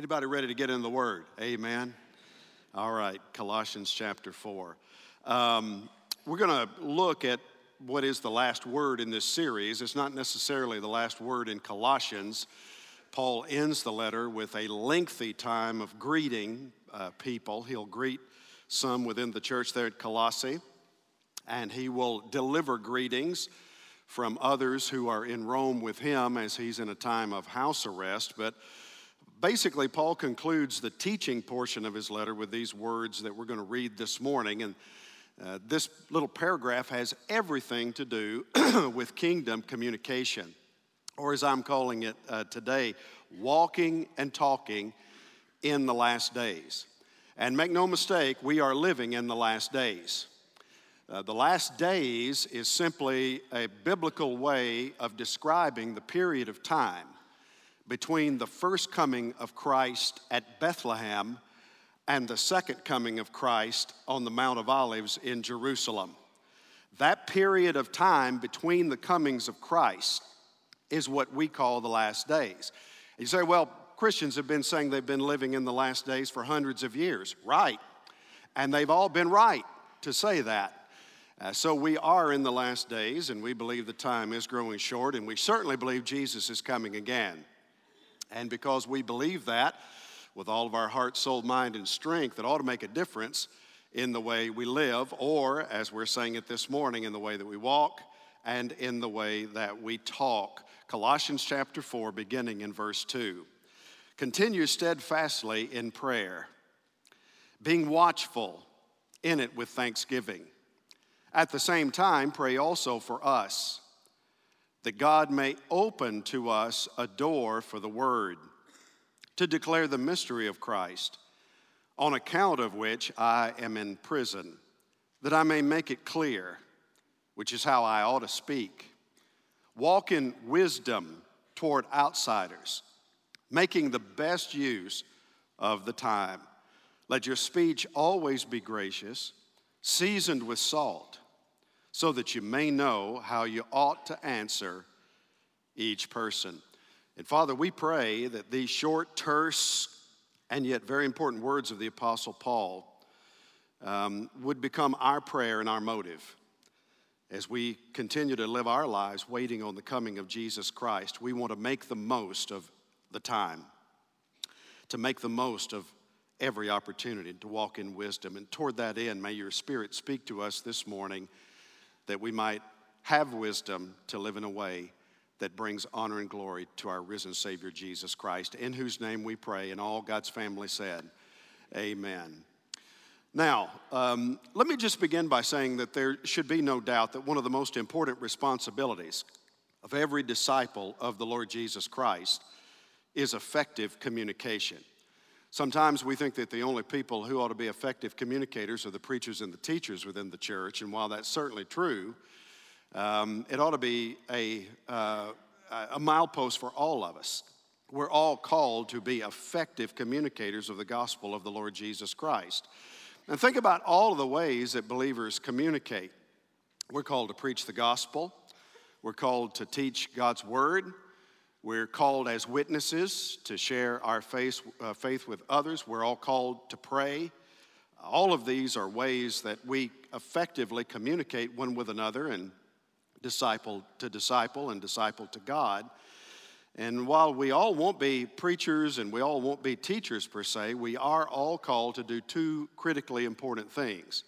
Anybody ready to get in the Word? Amen. All right, Colossians chapter 4. Um, we're going to look at what is the last word in this series. It's not necessarily the last word in Colossians. Paul ends the letter with a lengthy time of greeting uh, people. He'll greet some within the church there at Colossae, and he will deliver greetings from others who are in Rome with him as he's in a time of house arrest. But basically, Paul concludes the teaching portion of his letter with these words that we're going to read this morning. And uh, this little paragraph has everything to do with kingdom communication, or as I'm calling it uh, today, walking and talking in the last days. And make no mistake, we are living in the last days. Uh, the last days is simply a biblical way of describing the period of time between the first coming of Christ at Bethlehem and the second coming of Christ on the Mount of Olives in Jerusalem. That period of time between the comings of Christ is what we call the last days. You say, well, Christians have been saying they've been living in the last days for hundreds of years. Right. And they've all been right to say that. Uh, so we are in the last days, and we believe the time is growing short, and we certainly believe Jesus is coming again. And because we believe that with all of our heart, soul, mind, and strength, it ought to make a difference in the way we live, or as we're saying it this morning, in the way that we walk and in the way that we talk. Colossians chapter 4, beginning in verse 2. Continue steadfastly in prayer, being watchful in it with thanksgiving. At the same time, pray also for us that God may open to us a door for the word to declare the mystery of Christ, on account of which I am in prison, that I may make it clear, which is how I ought to speak. Walk in wisdom toward outsiders, making the best use of the time. Let your speech always be gracious, seasoned with salt so that you may know how you ought to answer each person. And Father, we pray that these short, terse, and yet very important words of the Apostle Paul um, would become our prayer and our motive as we continue to live our lives waiting on the coming of Jesus Christ. We want to make the most of the time, to make the most of every opportunity to walk in wisdom. And toward that end, may your Spirit speak to us this morning that we might have wisdom to live in a way that brings honor and glory to our risen Savior Jesus Christ, in whose name we pray, and all God's family said, Amen. Now, um, let me just begin by saying that there should be no doubt that one of the most important responsibilities of every disciple of the Lord Jesus Christ is effective communication. Sometimes we think that the only people who ought to be effective communicators are the preachers and the teachers within the church, and while that's certainly true, um, it ought to be a, uh, a milepost for all of us. We're all called to be effective communicators of the gospel of the Lord Jesus Christ. And think about all of the ways that believers communicate. We're called to preach the gospel, we're called to teach God's word. We're called as witnesses to share our faith, uh, faith with others. We're all called to pray. All of these are ways that we effectively communicate one with another and disciple to disciple and disciple to God. And while we all won't be preachers and we all won't be teachers per se, we are all called to do two critically important things.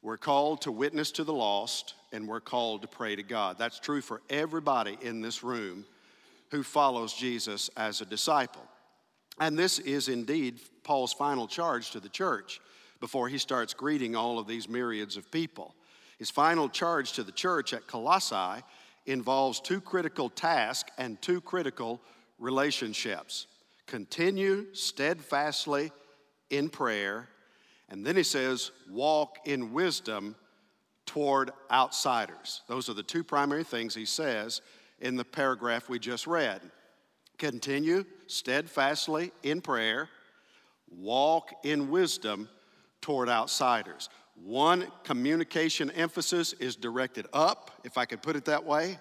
We're called to witness to the lost, and we're called to pray to God. That's true for everybody in this room who follows Jesus as a disciple. And this is indeed Paul's final charge to the church before he starts greeting all of these myriads of people. His final charge to the church at Colossae involves two critical tasks and two critical relationships continue steadfastly in prayer, and then he says, walk in wisdom toward outsiders. Those are the two primary things he says in the paragraph we just read. Continue steadfastly in prayer, walk in wisdom toward outsiders. One communication emphasis is directed up, if I could put it that way.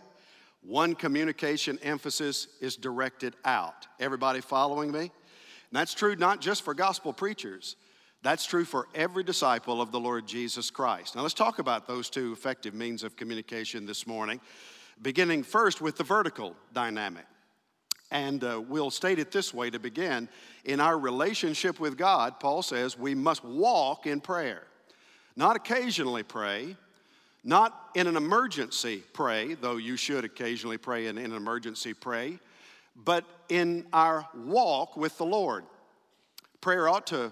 One communication emphasis is directed out. Everybody following me? And that's true not just for gospel preachers, that's true for every disciple of the Lord Jesus Christ. Now, let's talk about those two effective means of communication this morning, beginning first with the vertical dynamic. And uh, we'll state it this way to begin. In our relationship with God, Paul says we must walk in prayer. Not occasionally pray, not in an emergency pray, though you should occasionally pray in, in an emergency pray, but in our walk with the Lord. Prayer ought to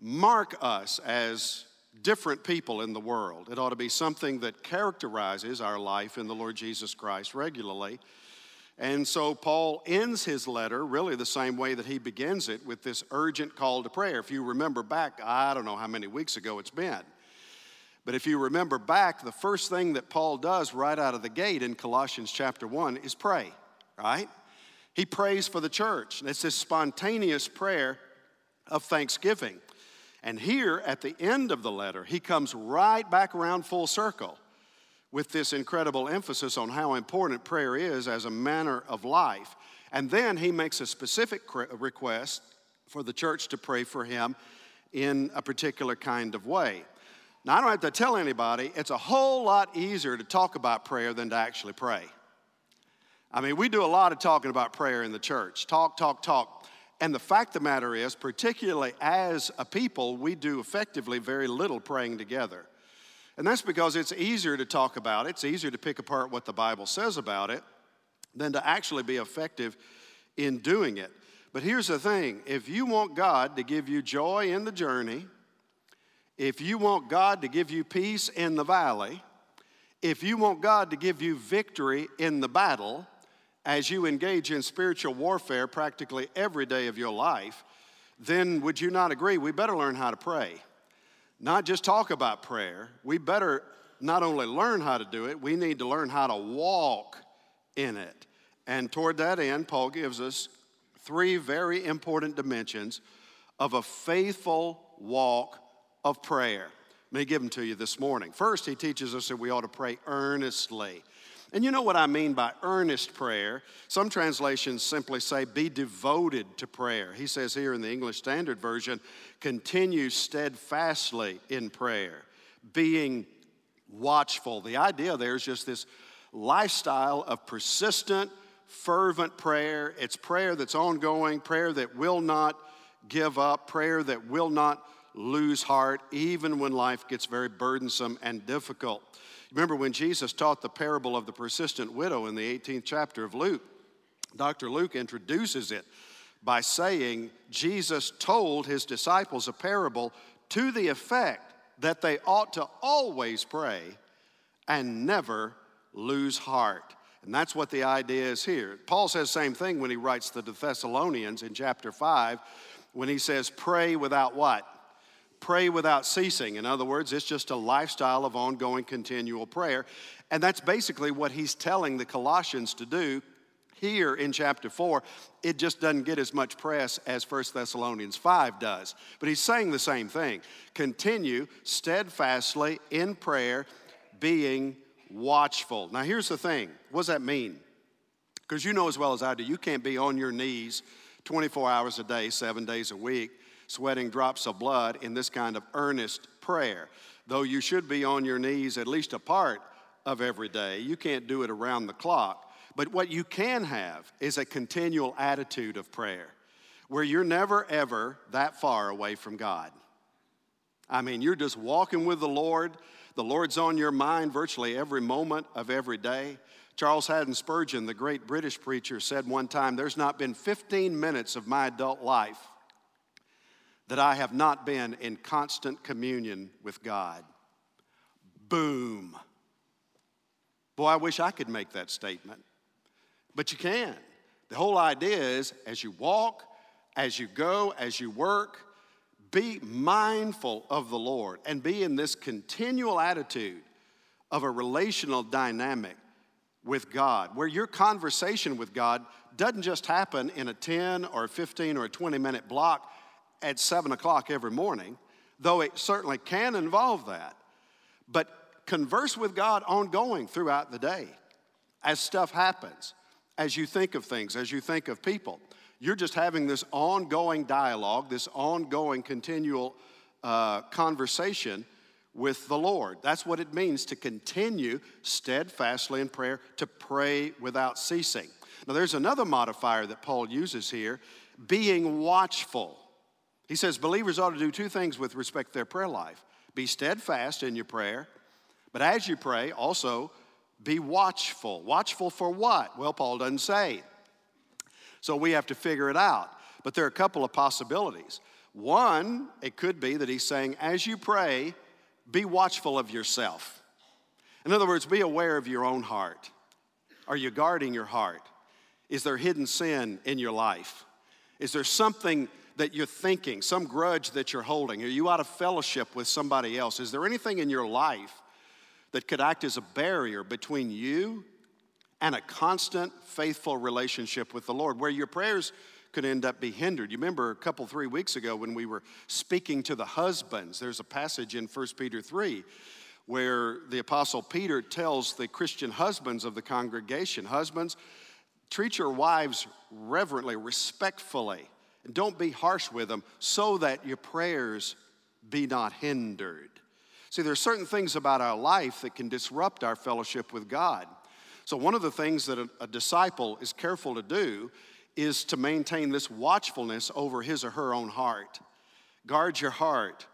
mark us as different people in the world. It ought to be something that characterizes our life in the Lord Jesus Christ regularly. And so Paul ends his letter really the same way that he begins it with this urgent call to prayer. If you remember back, I don't know how many weeks ago it's been, but if you remember back, the first thing that Paul does right out of the gate in Colossians chapter 1 is pray, right? He prays for the church. And it's this spontaneous prayer of thanksgiving. And here at the end of the letter, he comes right back around full circle with this incredible emphasis on how important prayer is as a manner of life. And then he makes a specific request for the church to pray for him in a particular kind of way. Now, I don't have to tell anybody, it's a whole lot easier to talk about prayer than to actually pray. I mean, we do a lot of talking about prayer in the church talk, talk, talk. And the fact the matter is, particularly as a people, we do effectively very little praying together. And that's because it's easier to talk about it, it's easier to pick apart what the Bible says about it than to actually be effective in doing it. But here's the thing if you want God to give you joy in the journey, if you want God to give you peace in the valley, if you want God to give you victory in the battle, as you engage in spiritual warfare practically every day of your life, then would you not agree we better learn how to pray? Not just talk about prayer, we better not only learn how to do it, we need to learn how to walk in it. And toward that end, Paul gives us three very important dimensions of a faithful walk of prayer. Let me give them to you this morning. First, he teaches us that we ought to pray earnestly. And you know what I mean by earnest prayer? Some translations simply say, be devoted to prayer. He says here in the English Standard Version, continue steadfastly in prayer, being watchful. The idea there is just this lifestyle of persistent, fervent prayer. It's prayer that's ongoing, prayer that will not give up, prayer that will not lose heart, even when life gets very burdensome and difficult. Remember when Jesus taught the parable of the persistent widow in the 18th chapter of Luke? Dr. Luke introduces it by saying Jesus told his disciples a parable to the effect that they ought to always pray and never lose heart. And that's what the idea is here. Paul says the same thing when he writes to the Thessalonians in chapter 5 when he says, Pray without what? Pray without ceasing. In other words, it's just a lifestyle of ongoing continual prayer. And that's basically what he's telling the Colossians to do here in chapter 4. It just doesn't get as much press as 1 Thessalonians 5 does. But he's saying the same thing continue steadfastly in prayer, being watchful. Now, here's the thing what does that mean? Because you know as well as I do, you can't be on your knees 24 hours a day, seven days a week sweating drops of blood in this kind of earnest prayer. Though you should be on your knees at least a part of every day, you can't do it around the clock. But what you can have is a continual attitude of prayer where you're never ever that far away from God. I mean, you're just walking with the Lord. The Lord's on your mind virtually every moment of every day. Charles Haddon Spurgeon, the great British preacher, said one time, There's not been 15 minutes of my adult life that I have not been in constant communion with God. Boom. Boy, I wish I could make that statement. But you can. The whole idea is as you walk, as you go, as you work, be mindful of the Lord and be in this continual attitude of a relational dynamic with God, where your conversation with God doesn't just happen in a 10 or 15 or a 20 minute block at 7 o'clock every morning, though it certainly can involve that. But converse with God ongoing throughout the day as stuff happens, as you think of things, as you think of people. You're just having this ongoing dialogue, this ongoing continual uh, conversation with the Lord. That's what it means to continue steadfastly in prayer, to pray without ceasing. Now, there's another modifier that Paul uses here being watchful. He says believers ought to do two things with respect to their prayer life be steadfast in your prayer, but as you pray, also be watchful. Watchful for what? Well, Paul doesn't say. So we have to figure it out. But there are a couple of possibilities. One, it could be that he's saying, as you pray, be watchful of yourself. In other words, be aware of your own heart. Are you guarding your heart? Is there hidden sin in your life? Is there something that you're thinking, some grudge that you're holding? Are you out of fellowship with somebody else? Is there anything in your life that could act as a barrier between you and a constant, faithful relationship with the Lord where your prayers could end up be hindered. You remember a couple, three weeks ago when we were speaking to the husbands, there's a passage in 1 Peter 3 where the Apostle Peter tells the Christian husbands of the congregation Husbands, treat your wives reverently, respectfully, and don't be harsh with them so that your prayers be not hindered. See, there are certain things about our life that can disrupt our fellowship with God. So, one of the things that a, a disciple is careful to do is to maintain this watchfulness over his or her own heart. Guard your heart,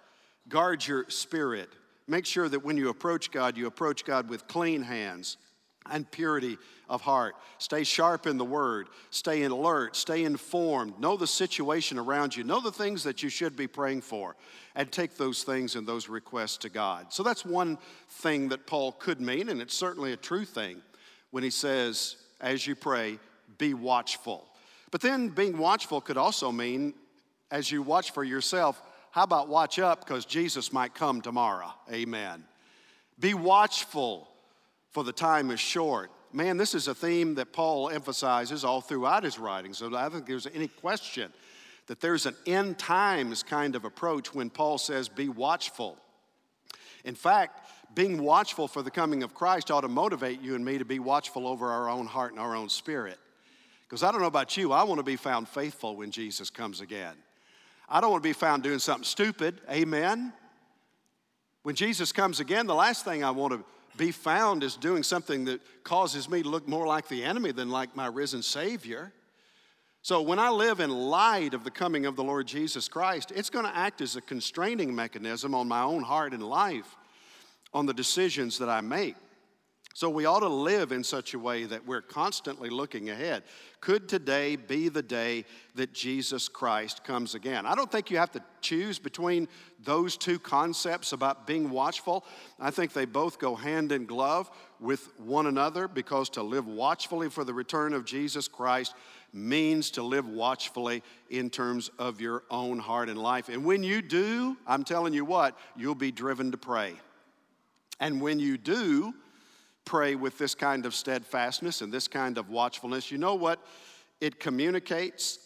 guard your spirit. Make sure that when you approach God, you approach God with clean hands and purity of heart. Stay sharp in the word, stay alert, stay informed, know the situation around you, know the things that you should be praying for, and take those things and those requests to God. So that's one thing that Paul could mean, and it's certainly a true thing when he says, as you pray, be watchful. But then being watchful could also mean, as you watch for yourself, how about watch up because Jesus might come tomorrow? Amen. Be watchful, for the time is short. Man, this is a theme that Paul emphasizes all throughout his writings. So I don't think there's any question that there's an end times kind of approach when Paul says, be watchful. In fact, being watchful for the coming of Christ ought to motivate you and me to be watchful over our own heart and our own spirit. Because I don't know about you, I want to be found faithful when Jesus comes again. I don't want to be found doing something stupid. Amen. When Jesus comes again, the last thing I want to be found is doing something that causes me to look more like the enemy than like my risen Savior. So when I live in light of the coming of the Lord Jesus Christ, it's going to act as a constraining mechanism on my own heart and life, on the decisions that I make. So we ought to live in such a way that we're constantly looking ahead. Could today be the day that Jesus Christ comes again? I don't think you have to choose between those two concepts about being watchful. I think they both go hand in glove with one another because to live watchfully for the return of Jesus Christ means to live watchfully in terms of your own heart and life. And when you do, I'm telling you what, you'll be driven to pray. And when you do, pray with this kind of steadfastness and this kind of watchfulness, you know what it communicates,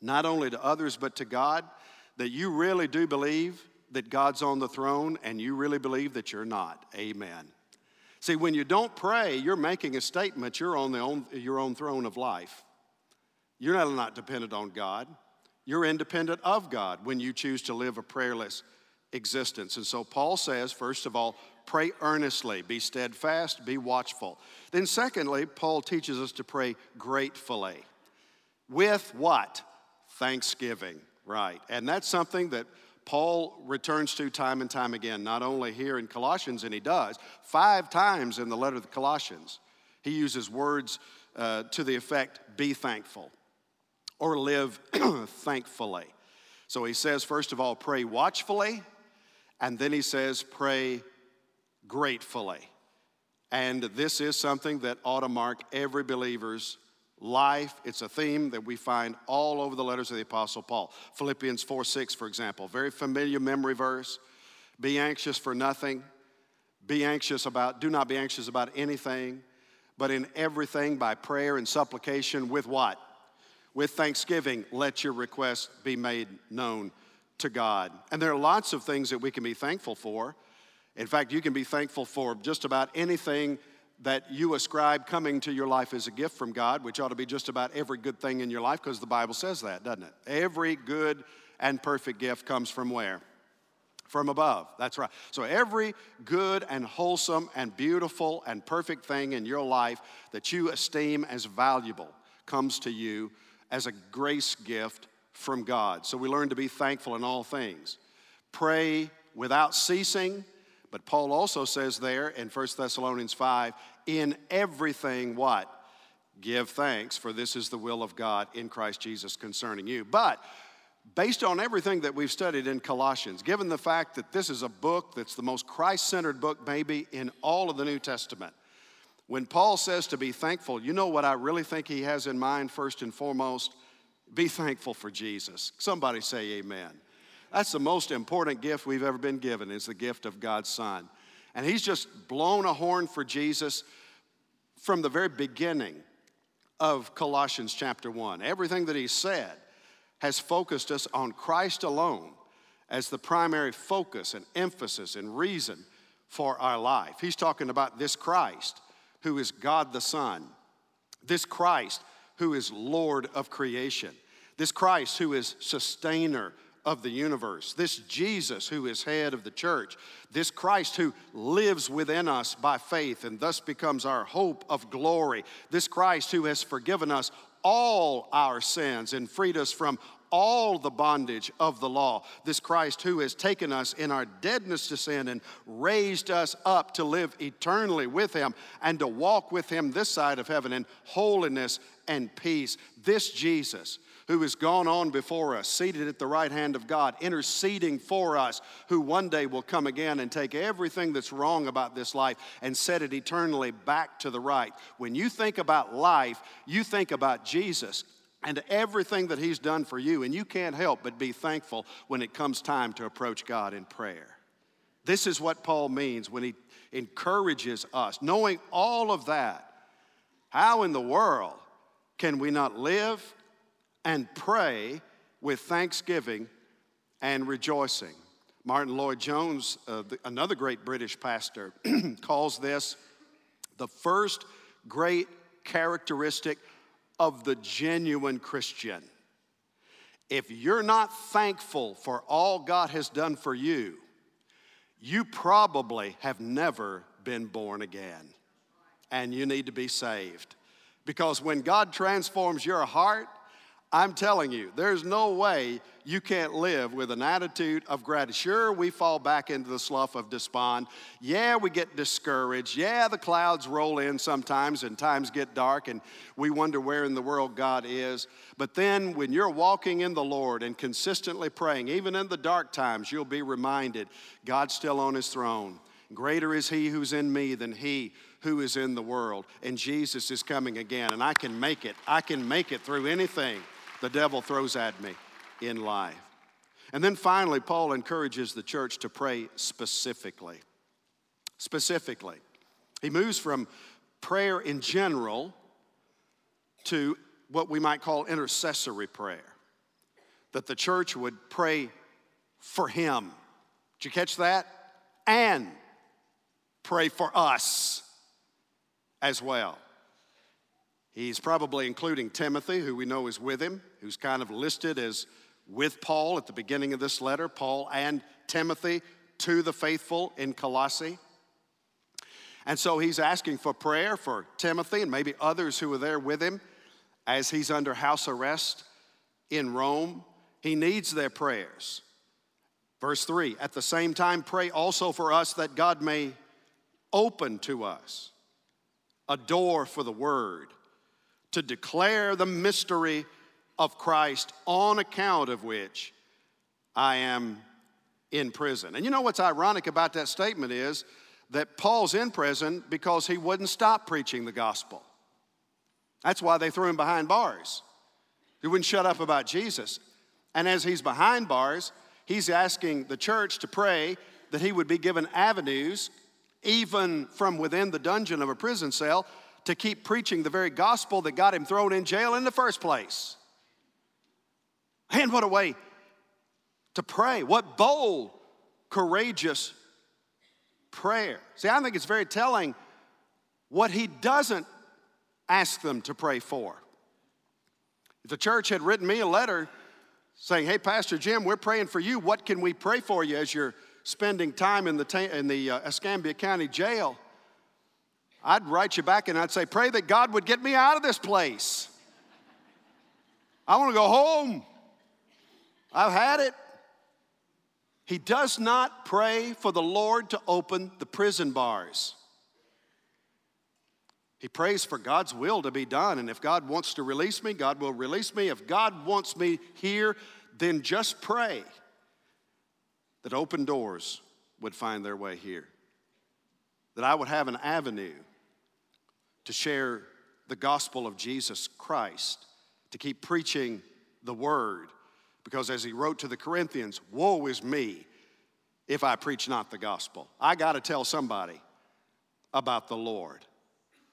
not only to others, but to God, that you really do believe that God's on the throne and you really believe that you're not. Amen. See, when you don't pray, you're making a statement you're on the own, your own throne of life. You're not, not dependent on God. You're independent of God when you choose to live a prayerless existence. And so Paul says, first of all, pray earnestly, be steadfast, be watchful. Then, secondly, Paul teaches us to pray gratefully. With what? Thanksgiving, right. And that's something that Paul returns to time and time again, not only here in Colossians, and he does, five times in the letter of the Colossians. He uses words uh, to the effect, be thankful or live thankfully. So he says, first of all, pray watchfully, and then he says, pray gratefully. And this is something that ought to mark every believer's life. It's a theme that we find all over the letters of the Apostle Paul. Philippians 4 6, for example, very familiar memory verse. Be anxious for nothing. Be anxious about, do not be anxious about anything, but in everything by prayer and supplication with what? With thanksgiving, let your requests be made known to God. And there are lots of things that we can be thankful for. In fact, you can be thankful for just about anything that you ascribe coming to your life as a gift from God, which ought to be just about every good thing in your life because the Bible says that, doesn't it? Every good and perfect gift comes from where? From above. That's right. So every good and wholesome and beautiful and perfect thing in your life that you esteem as valuable comes to you as a grace gift from God. So we learn to be thankful in all things. Pray without ceasing. But Paul also says there in 1 Thessalonians 5 in everything, what? Give thanks, for this is the will of God in Christ Jesus concerning you. But based on everything that we've studied in Colossians, given the fact that this is a book that's the most Christ centered book, maybe, in all of the New Testament, when Paul says to be thankful, you know what I really think he has in mind first and foremost? Be thankful for Jesus. Somebody say amen. That's the most important gift we've ever been given is the gift of God's Son. And he's just blown a horn for Jesus from the very beginning of Colossians chapter 1. Everything that he said has focused us on Christ alone as the primary focus and emphasis and reason for our life. He's talking about this Christ who is God the Son, this Christ who is Lord of creation, this Christ who is sustainer of the universe, this Jesus who is head of the church, this Christ who lives within us by faith and thus becomes our hope of glory, this Christ who has forgiven us all our sins and freed us from all the bondage of the law. This Christ who has taken us in our deadness to sin and raised us up to live eternally with Him and to walk with Him this side of heaven in holiness and peace. This Jesus who has gone on before us, seated at the right hand of God, interceding for us, who one day will come again and take everything that's wrong about this life and set it eternally back to the right. When you think about life, you think about Jesus and everything that He's done for you, and you can't help but be thankful when it comes time to approach God in prayer. This is what Paul means when he encourages us. Knowing all of that, how in the world can we not live and pray with thanksgiving and rejoicing. Martyn Lloyd-Jones, uh, the, another great British pastor, calls this the first great characteristic of the genuine Christian. If you're not thankful for all God has done for you, you probably have never been born again. And you need to be saved. Because when God transforms your heart, I'm telling you, there's no way you can't live with an attitude of gratitude. Sure, we fall back into the slough of despond. Yeah, we get discouraged. Yeah, the clouds roll in sometimes and times get dark and we wonder where in the world God is. But then when you're walking in the Lord and consistently praying, even in the dark times, you'll be reminded God's still on his throne. Greater is he who's in me than he who is in the world. And Jesus is coming again, and I can make it. I can make it through anything the devil throws at me in life. And then finally, Paul encourages the church to pray specifically. Specifically. He moves from prayer in general to what we might call intercessory prayer. That the church would pray for him. Did you catch that? And pray for us as well. He's probably including Timothy, who we know is with him, who's kind of listed as with Paul at the beginning of this letter, Paul and Timothy to the faithful in Colossae. And so he's asking for prayer for Timothy and maybe others who are there with him as he's under house arrest in Rome. He needs their prayers. Verse 3 At the same time, pray also for us that God may open to us a door for the word to declare the mystery of Christ, on account of which I am in prison. And you know what's ironic about that statement is that Paul's in prison because he wouldn't stop preaching the gospel. That's why they threw him behind bars. He wouldn't shut up about Jesus. And as he's behind bars, he's asking the church to pray that he would be given avenues, even from within the dungeon of a prison cell, to keep preaching the very gospel that got him thrown in jail in the first place. And what a way to pray. What bold, courageous prayer. See, I think it's very telling what he doesn't ask them to pray for. If the church had written me a letter saying, Hey, Pastor Jim, we're praying for you. What can we pray for you as you're spending time in the, in the uh, Escambia County Jail? I'd write you back and I'd say, Pray that God would get me out of this place. I want to go home. I've had it. He does not pray for the Lord to open the prison bars. He prays for God's will to be done. And if God wants to release me, God will release me. If God wants me here, then just pray that open doors would find their way here, that I would have an avenue to share the gospel of Jesus Christ, to keep preaching the word. Because as he wrote to the Corinthians, woe is me if I preach not the gospel. I got to tell somebody about the Lord.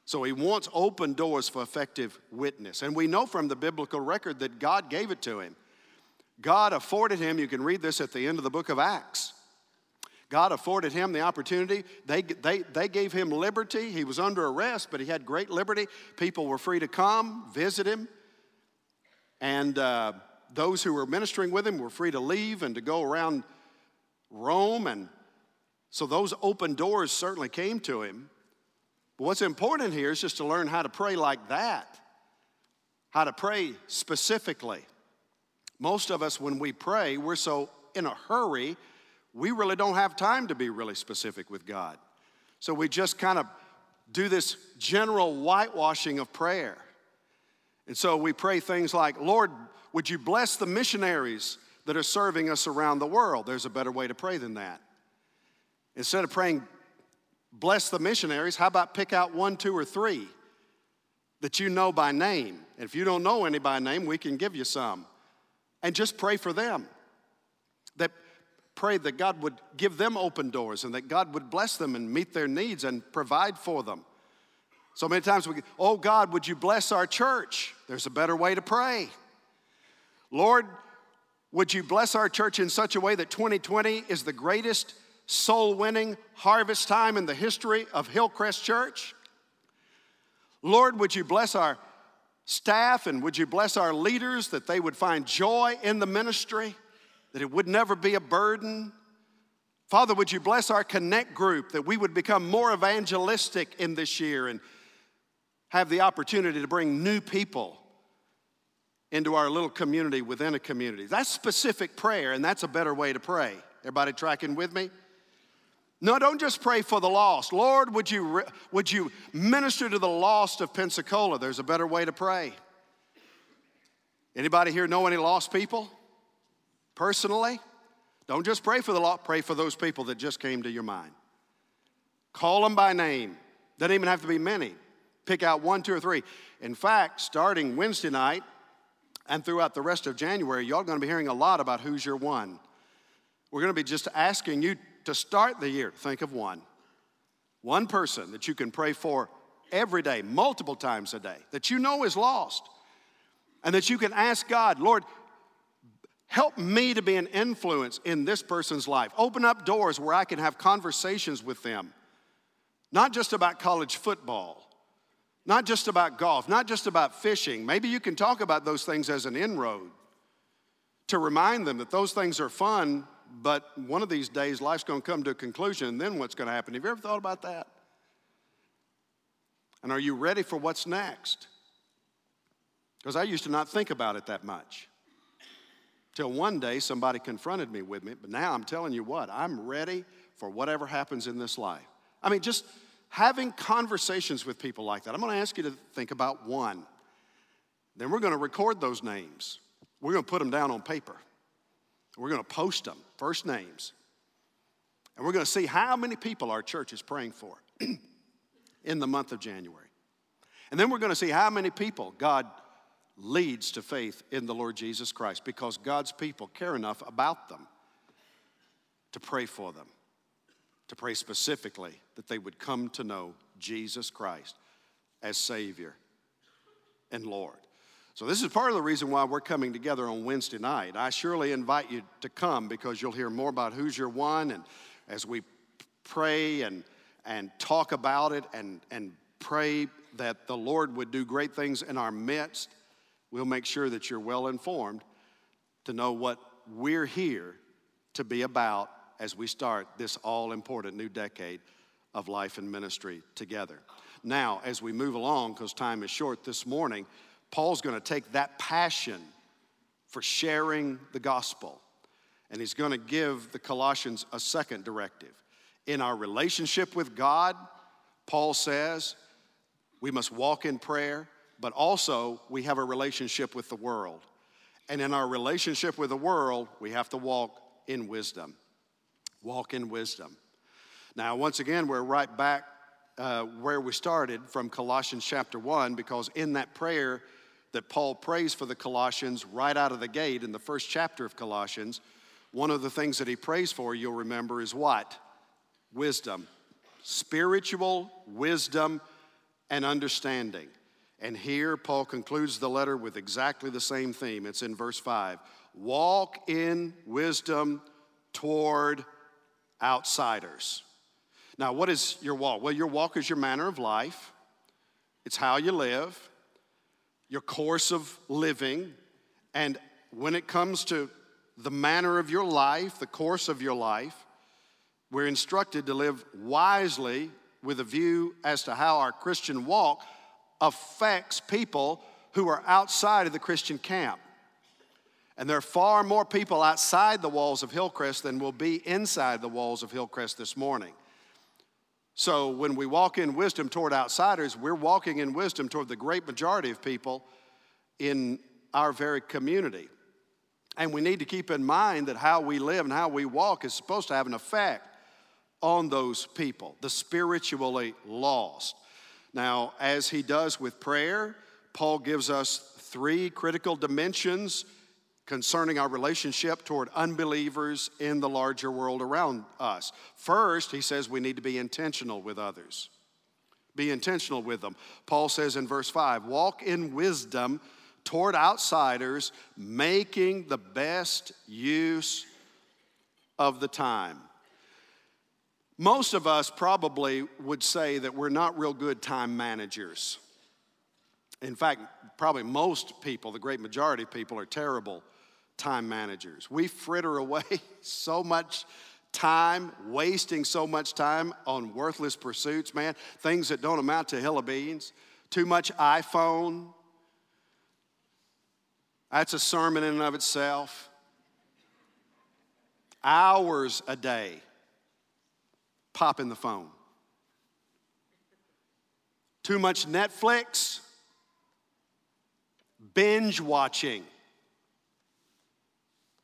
So he wants open doors for effective witness. And we know from the biblical record that God gave it to him. God afforded him, you can read this at the end of the book of Acts. God afforded him the opportunity. They, they, they gave him liberty. He was under arrest, but he had great liberty. People were free to come, visit him. And uh, those who were ministering with him were free to leave and to go around Rome. And so those open doors certainly came to him. But what's important here is just to learn how to pray like that, how to pray specifically. Most of us, when we pray, we're so in a hurry, we really don't have time to be really specific with God. So we just kind of do this general whitewashing of prayer. And so we pray things like, Lord, would you bless the missionaries that are serving us around the world? There's a better way to pray than that. Instead of praying, bless the missionaries, how about pick out one, two, or three that you know by name? And if you don't know any by name, we can give you some. And just pray for them. That pray that God would give them open doors and that God would bless them and meet their needs and provide for them. So many times we, oh God, would you bless our church? There's a better way to pray. Lord, would you bless our church in such a way that 2020 is the greatest soul winning harvest time in the history of Hillcrest Church. Lord, would you bless our staff and would you bless our leaders that they would find joy in the ministry, that it would never be a burden. Father, would you bless our connect group that we would become more evangelistic in this year and have the opportunity to bring new people into our little community within a community. That's specific prayer, and that's a better way to pray. Everybody tracking with me? No, don't just pray for the lost. Lord, would you, would you minister to the lost of Pensacola? There's a better way to pray. Anybody here know any lost people? Personally? Don't just pray for the lost, pray for those people that just came to your mind. Call them by name. Doesn't even have to be many. Pick out one, two, or three. In fact, starting Wednesday night and throughout the rest of January, y'all to be hearing a lot about who's your one. We're going to be just asking you to start the year, think of one. One person that you can pray for every day, multiple times a day, that you know is lost. And that you can ask God, Lord, help me to be an influence in this person's life. Open up doors where I can have conversations with them, not just about college football, not just about golf, not just about fishing. Maybe you can talk about those things as an inroad to remind them that those things are fun, but one of these days life's going to come to a conclusion, and then what's going to happen? Have you ever thought about that? And are you ready for what's next? Because I used to not think about it that much. Till one day somebody confronted me with me, but now I'm telling you what, I'm ready for whatever happens in this life. I mean, just having conversations with people like that. I'm going to ask you to think about one. Then we're going to record those names. We're going to put them down on paper. We're going to post them, first names. And we're going to see how many people our church is praying for in the month of January. And then we're going to see how many people God leads to faith in the Lord Jesus Christ because God's people care enough about them to pray for them, to pray specifically that they would come to know Jesus Christ as Savior and Lord. So, this is part of the reason why we're coming together on Wednesday night. I surely invite you to come because you'll hear more about who's your one, and as we pray and, and talk about it and, and pray that the Lord would do great things in our midst. We'll make sure that you're well informed to know what we're here to be about as we start this all important new decade of life and ministry together. Now, as we move along, because time is short this morning, Paul's going to take that passion for sharing the gospel and he's going to give the Colossians a second directive. In our relationship with God, Paul says we must walk in prayer, but also we have a relationship with the world. And in our relationship with the world, we have to walk in wisdom. Walk in wisdom. Now, once again, we're right back uh, where we started from Colossians chapter 1, because in that prayer that Paul prays for the Colossians right out of the gate in the first chapter of Colossians, one of the things that he prays for, you'll remember, is what? Wisdom. Spiritual wisdom and understanding. And here, Paul concludes the letter with exactly the same theme. It's in verse 5 Walk in wisdom toward outsiders. Now, what is your walk? Well, your walk is your manner of life, it's how you live, your course of living. And when it comes to the manner of your life, the course of your life, we're instructed to live wisely with a view as to how our Christian walk affects people who are outside of the Christian camp. And there are far more people outside the walls of Hillcrest than will be inside the walls of Hillcrest this morning. So when we walk in wisdom toward outsiders, we're walking in wisdom toward the great majority of people in our very community. And we need to keep in mind that how we live and how we walk is supposed to have an effect on those people, the spiritually lost. Now, as he does with prayer, Paul gives us three critical dimensions concerning our relationship toward unbelievers in the larger world around us. First, he says we need to be intentional with others. Be intentional with them. Paul says in verse 5 walk in wisdom toward outsiders, making the best use of the time. Most of us probably would say that we're not real good time managers. In fact, probably most people, the great majority of people, are terrible time managers. We fritter away so much time, wasting so much time on worthless pursuits, man, things that don't amount to hill of beans. Too much iPhone. That's a sermon in and of itself. Hours a day popping the phone. Too much Netflix, binge watching.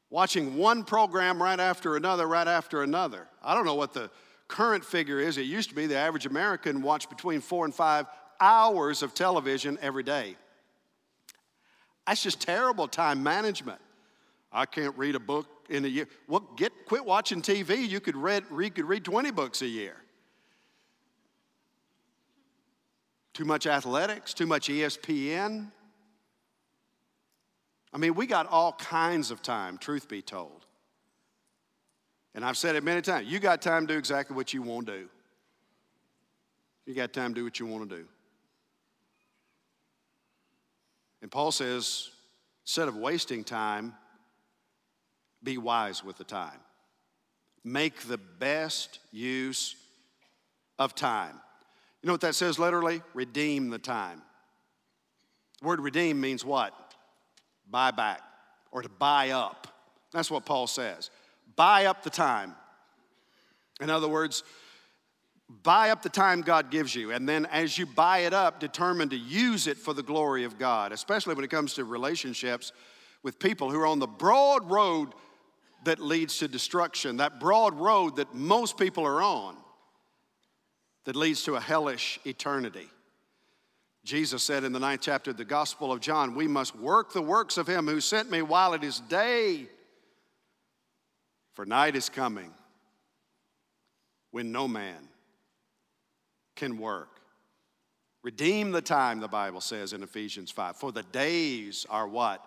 Watching one program right after another, right after another. I don't know what the current figure is. It used to be the average American watched between four and five hours of television every day. That's just terrible time management. I can't read a book in a year. Well, get quit watching TV. You could read, read, could read 20 books a year. Too much athletics, too much ESPN. I mean, we got all kinds of time, truth be told. And I've said it many times. You got time to do exactly what you want to do. You got time to do what you want to do. And Paul says, instead of wasting time, be wise with the time. Make the best use of time. You know what that says literally? Redeem the time. The word redeem means what? Buy back or to buy up. That's what Paul says. Buy up the time. In other words, buy up the time God gives you, and then as you buy it up, determine to use it for the glory of God, especially when it comes to relationships with people who are on the broad road that leads to destruction, that broad road that most people are on, that leads to a hellish eternity. Jesus said in the ninth chapter of the Gospel of John, We must work the works of him who sent me while it is day, for night is coming when no man can work. Redeem the time, the Bible says in Ephesians 5. For the days are what?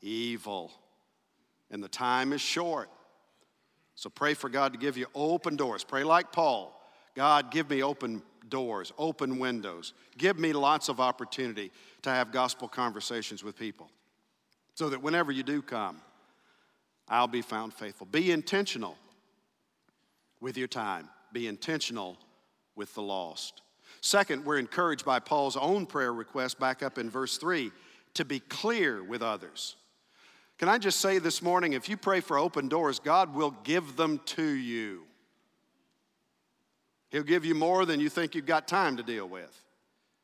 Evil and the time is short. So pray for God to give you open doors. Pray like Paul God, give me open doors, open windows. Give me lots of opportunity to have gospel conversations with people so that whenever you do come, I'll be found faithful. Be intentional with your time, be intentional with the lost. Second, we're encouraged by Paul's own prayer request back up in verse 3 to be clear with others. Can I just say this morning if you pray for open doors, God will give them to you. He'll give you more than you think you've got time to deal with.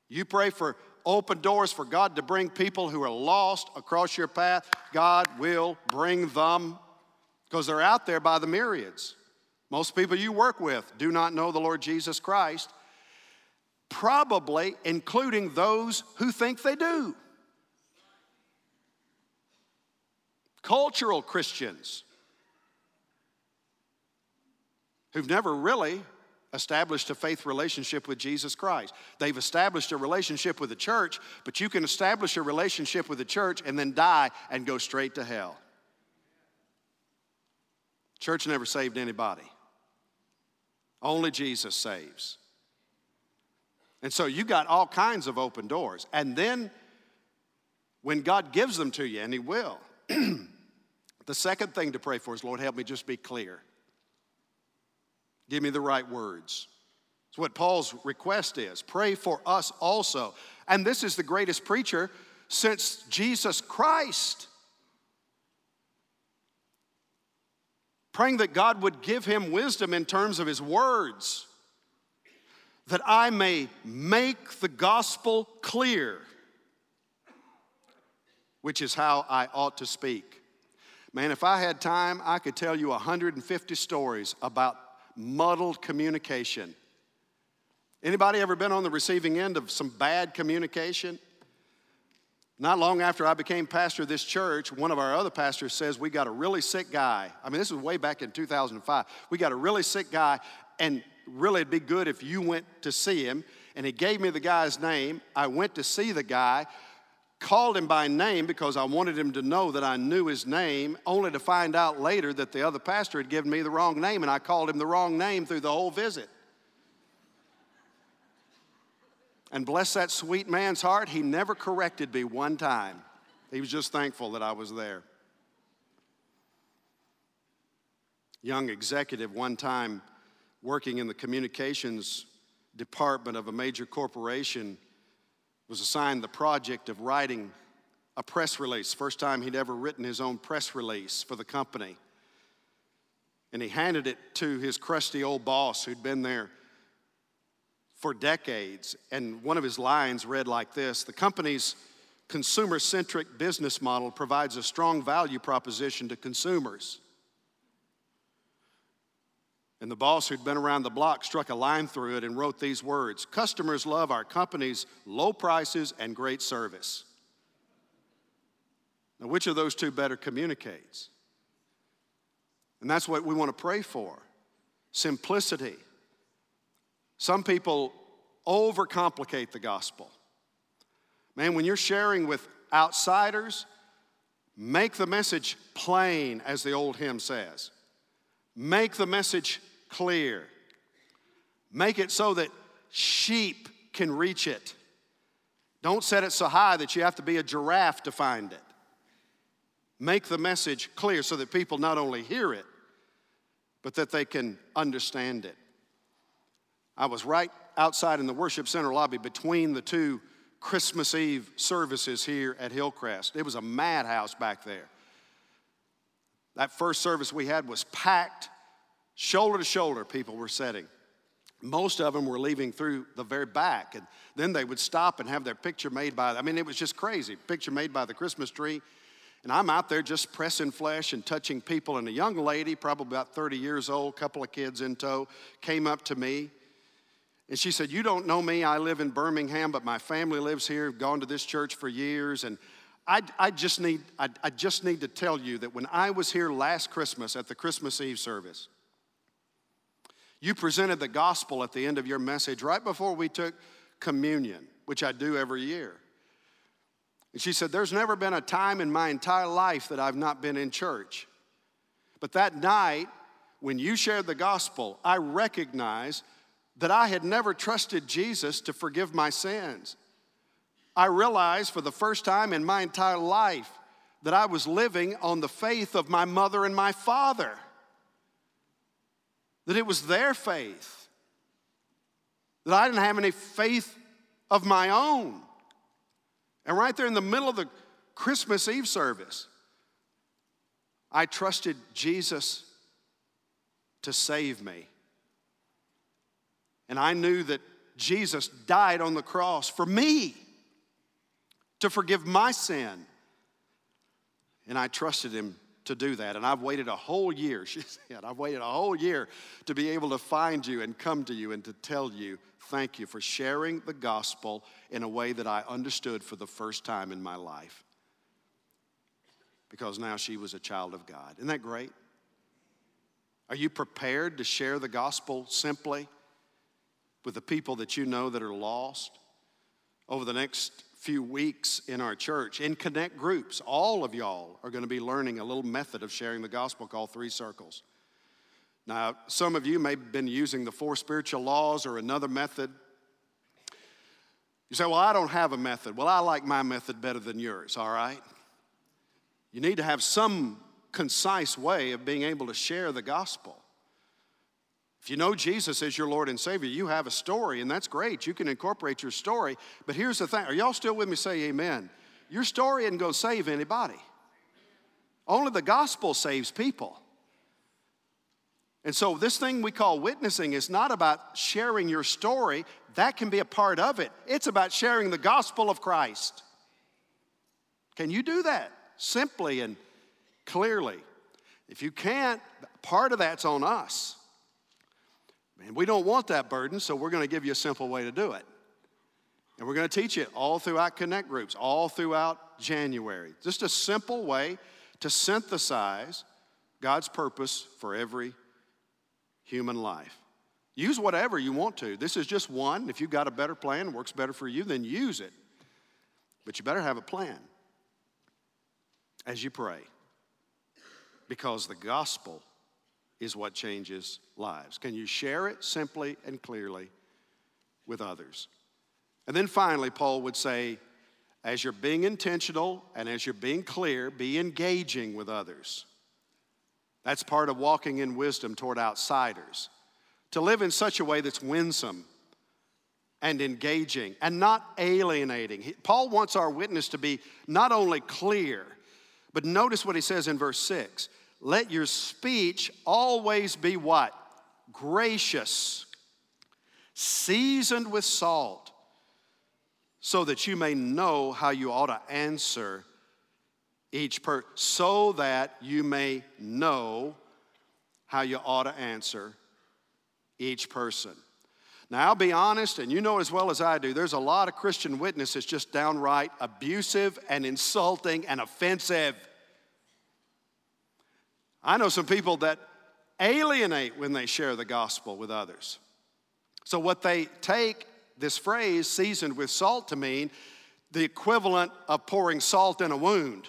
You pray for open doors for God to bring people who are lost across your path, God will bring them because they're out there by the myriads. Most people you work with do not know the Lord Jesus Christ, probably including those who think they do. Cultural Christians who've never really established a faith relationship with Jesus Christ. They've established a relationship with the church, but you can establish a relationship with the church and then die and go straight to hell. Church never saved anybody. Only Jesus saves. And so you got all kinds of open doors. And then when God gives them to you, and He will, the second thing to pray for is Lord, help me just be clear. Give me the right words. It's what Paul's request is. Pray for us also. And this is the greatest preacher since Jesus Christ. Praying that God would give him wisdom in terms of his words, that I may make the gospel clear, which is how I ought to speak. Man, if I had time, I could tell you 150 stories about muddled communication. Anybody ever been on the receiving end of some bad communication? Not long after I became pastor of this church, one of our other pastors says, We got a really sick guy. I mean, this was way back in 2005. We got a really sick guy, and really it'd be good if you went to see him. And he gave me the guy's name. I went to see the guy called him by name because I wanted him to know that I knew his name, only to find out later that the other pastor had given me the wrong name and I called him the wrong name through the whole visit. And bless that sweet man's heart, he never corrected me one time. He was just thankful that I was there. Young executive, one time working in the communications department of a major corporation, was assigned the project of writing a press release. First time he'd ever written his own press release for the company. And he handed it to his crusty old boss who'd been there for decades. And one of his lines read like this The company's consumer centric business model provides a strong value proposition to consumers. And the boss, who'd been around the block, struck a line through it and wrote these words Customers love our company's low prices and great service. Now, which of those two better communicates? And that's what we want to pray for simplicity. Some people overcomplicate the gospel. Man, when you're sharing with outsiders, make the message plain, as the old hymn says. Make the message clear. Make it so that sheep can reach it. Don't set it so high that you have to be a giraffe to find it. Make the message clear so that people not only hear it, but that they can understand it. I was right outside in the worship center lobby between the two Christmas Eve services here at Hillcrest. It was a madhouse back there. That first service we had was packed Shoulder to shoulder, people were sitting. Most of them were leaving through the very back, and then they would stop and have their picture made by, I mean, it was just crazy. Picture made by the Christmas tree. And I'm out there just pressing flesh and touching people. And a young lady, probably about 30 years old, couple of kids in tow, came up to me. And she said, You don't know me. I live in Birmingham, but my family lives here. I've gone to this church for years. And I, I, just need, I, I just need to tell you that when I was here last Christmas at the Christmas Eve service, you presented the gospel at the end of your message right before we took communion, which I do every year. And she said, There's never been a time in my entire life that I've not been in church. But that night, when you shared the gospel, I recognized that I had never trusted Jesus to forgive my sins. I realized for the first time in my entire life that I was living on the faith of my mother and my father, that it was their faith, that I didn't have any faith of my own. And right there in the middle of the Christmas Eve service, I trusted Jesus to save me. And I knew that Jesus died on the cross for me to forgive my sin. And I trusted him to do that. And I've waited a whole year, she said, I've waited a whole year to be able to find you and come to you and to tell you thank you for sharing the gospel in a way that I understood for the first time in my life. Because now she was a child of God. Isn't that great? Are you prepared to share the gospel simply with the people that you know that are lost? Over the next few weeks in our church, in connect groups, all of y'all are going to be learning a little method of sharing the gospel called Three Circles. Now, some of you may have been using the four spiritual laws or another method. You say, Well, I don't have a method. Well, I like my method better than yours, all right? You need to have some concise way of being able to share the gospel. If you know Jesus as your Lord and Savior, you have a story, and that's great. You can incorporate your story. But here's the thing are y'all still with me? Say amen. Your story isn't going to save anybody, only the gospel saves people. And so, this thing we call witnessing is not about sharing your story, that can be a part of it. It's about sharing the gospel of Christ. Can you do that simply and clearly? If you can't, part of that's on us. And we don't want that burden, so we're going to give you a simple way to do it. And we're going to teach it all throughout Connect groups, all throughout January. Just a simple way to synthesize God's purpose for every human life. Use whatever you want to. This is just one. If you've got a better plan, works better for you, then use it. But you better have a plan as you pray because the gospel is what changes lives. Can you share it simply and clearly with others? And then finally, Paul would say, as you're being intentional and as you're being clear, be engaging with others. That's part of walking in wisdom toward outsiders. To live in such a way that's winsome and engaging and not alienating. Paul wants our witness to be not only clear, but notice what he says in verse 6 let your speech always be what? Gracious, seasoned with salt, so that you may know how you ought to answer each person, so that you may know how you ought to answer each person. Now, I'll be honest, and you know as well as I do, there's a lot of Christian witness that's just downright abusive and insulting and offensive. I know some people that alienate when they share the gospel with others. So, what they take this phrase, seasoned with salt, to mean the equivalent of pouring salt in a wound.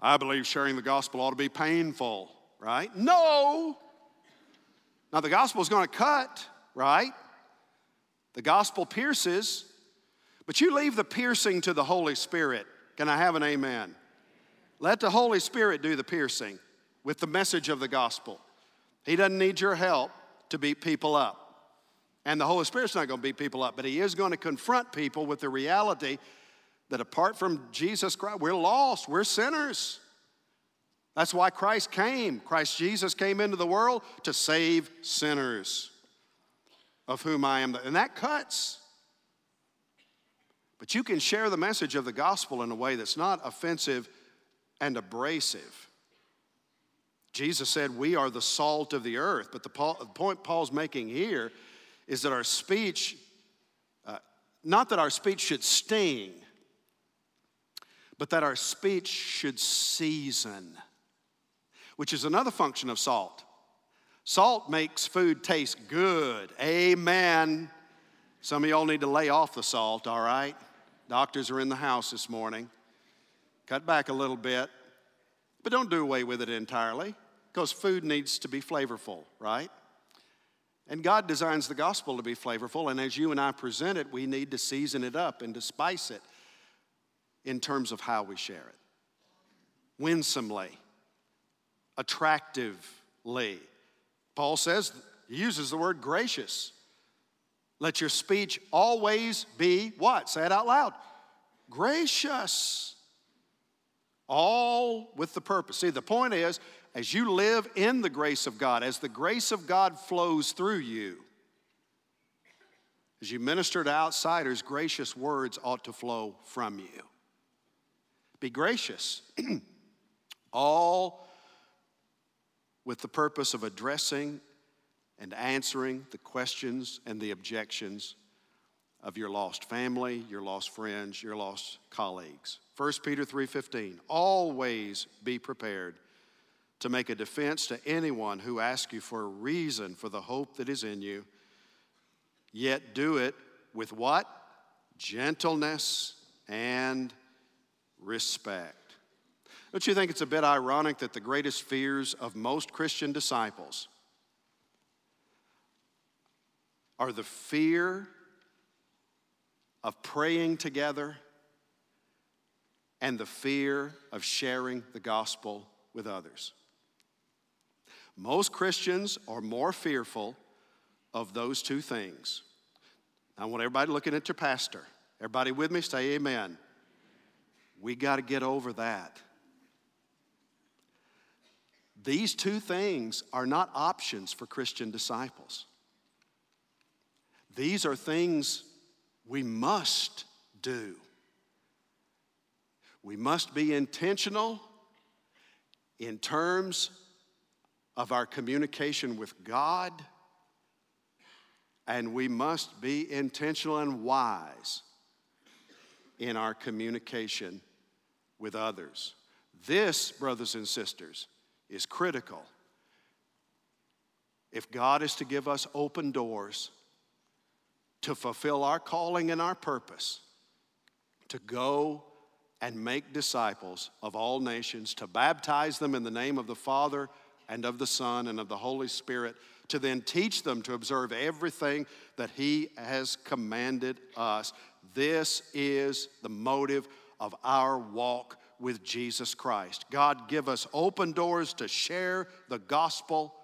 I believe sharing the gospel ought to be painful, right? No. Now, the gospel is going to cut, right? The gospel pierces, but you leave the piercing to the Holy Spirit. Can I have an amen? Let the Holy Spirit do the piercing with the message of the gospel. He doesn't need your help to beat people up. And the Holy Spirit's not going to beat people up, but He is going to confront people with the reality that apart from Jesus Christ, we're lost, we're sinners. That's why Christ came. Christ Jesus came into the world to save sinners, of whom I am. The, and that cuts. But you can share the message of the gospel in a way that's not offensive and abrasive. Jesus said, We are the salt of the earth. But the, point Paul's making here is that our speech, uh, not that our speech should sting, but that our speech should season, which is another function of salt. Salt makes food taste good. Amen. Some of y'all need to lay off the salt, all right? Doctors are in the house this morning. Cut back a little bit, but don't do away with it entirely because food needs to be flavorful, right? And God designs the gospel to be flavorful, and as you and I present it, we need to season it up and to spice it in terms of how we share it. Winsomely, attractively. Paul says, he uses the word gracious. Let your speech always be what? Say it out loud. Gracious. All with the purpose. See, the point is, as you live in the grace of God, as the grace of God flows through you, as you minister to outsiders, gracious words ought to flow from you. Be gracious, all with the purpose of addressing and answering the questions and the objections of your lost family, your lost friends, your lost colleagues. 1 Peter 3:15 Always be prepared to make a defense to anyone who asks you for a reason for the hope that is in you, yet do it with what? Gentleness and respect. Don't you think it's a bit ironic that the greatest fears of most Christian disciples are the fear of praying together and the fear of sharing the gospel with others? Most Christians are more fearful of those two things. I want everybody looking at your pastor. Everybody with me? Say amen. We got to get over that. These two things are not options for Christian disciples. These are things we must do. We must be intentional in terms of our communication with God, and we must be intentional and wise in our communication with others. This, brothers and sisters, is critical. If God is to give us open doors to fulfill our calling and our purpose, to go and make disciples of all nations, to baptize them in the name of the Father and of the Son and of the Holy Spirit, to then teach them to observe everything that He has commanded us. This is the motive of our walk with Jesus Christ. God, give us open doors to share the gospel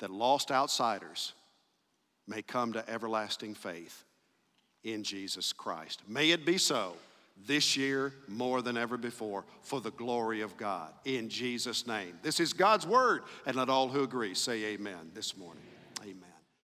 that lost outsiders may come to everlasting faith in Jesus Christ. May it be so this year more than ever before for the glory of God. In Jesus' name. This is God's word, and let all who agree say amen this morning.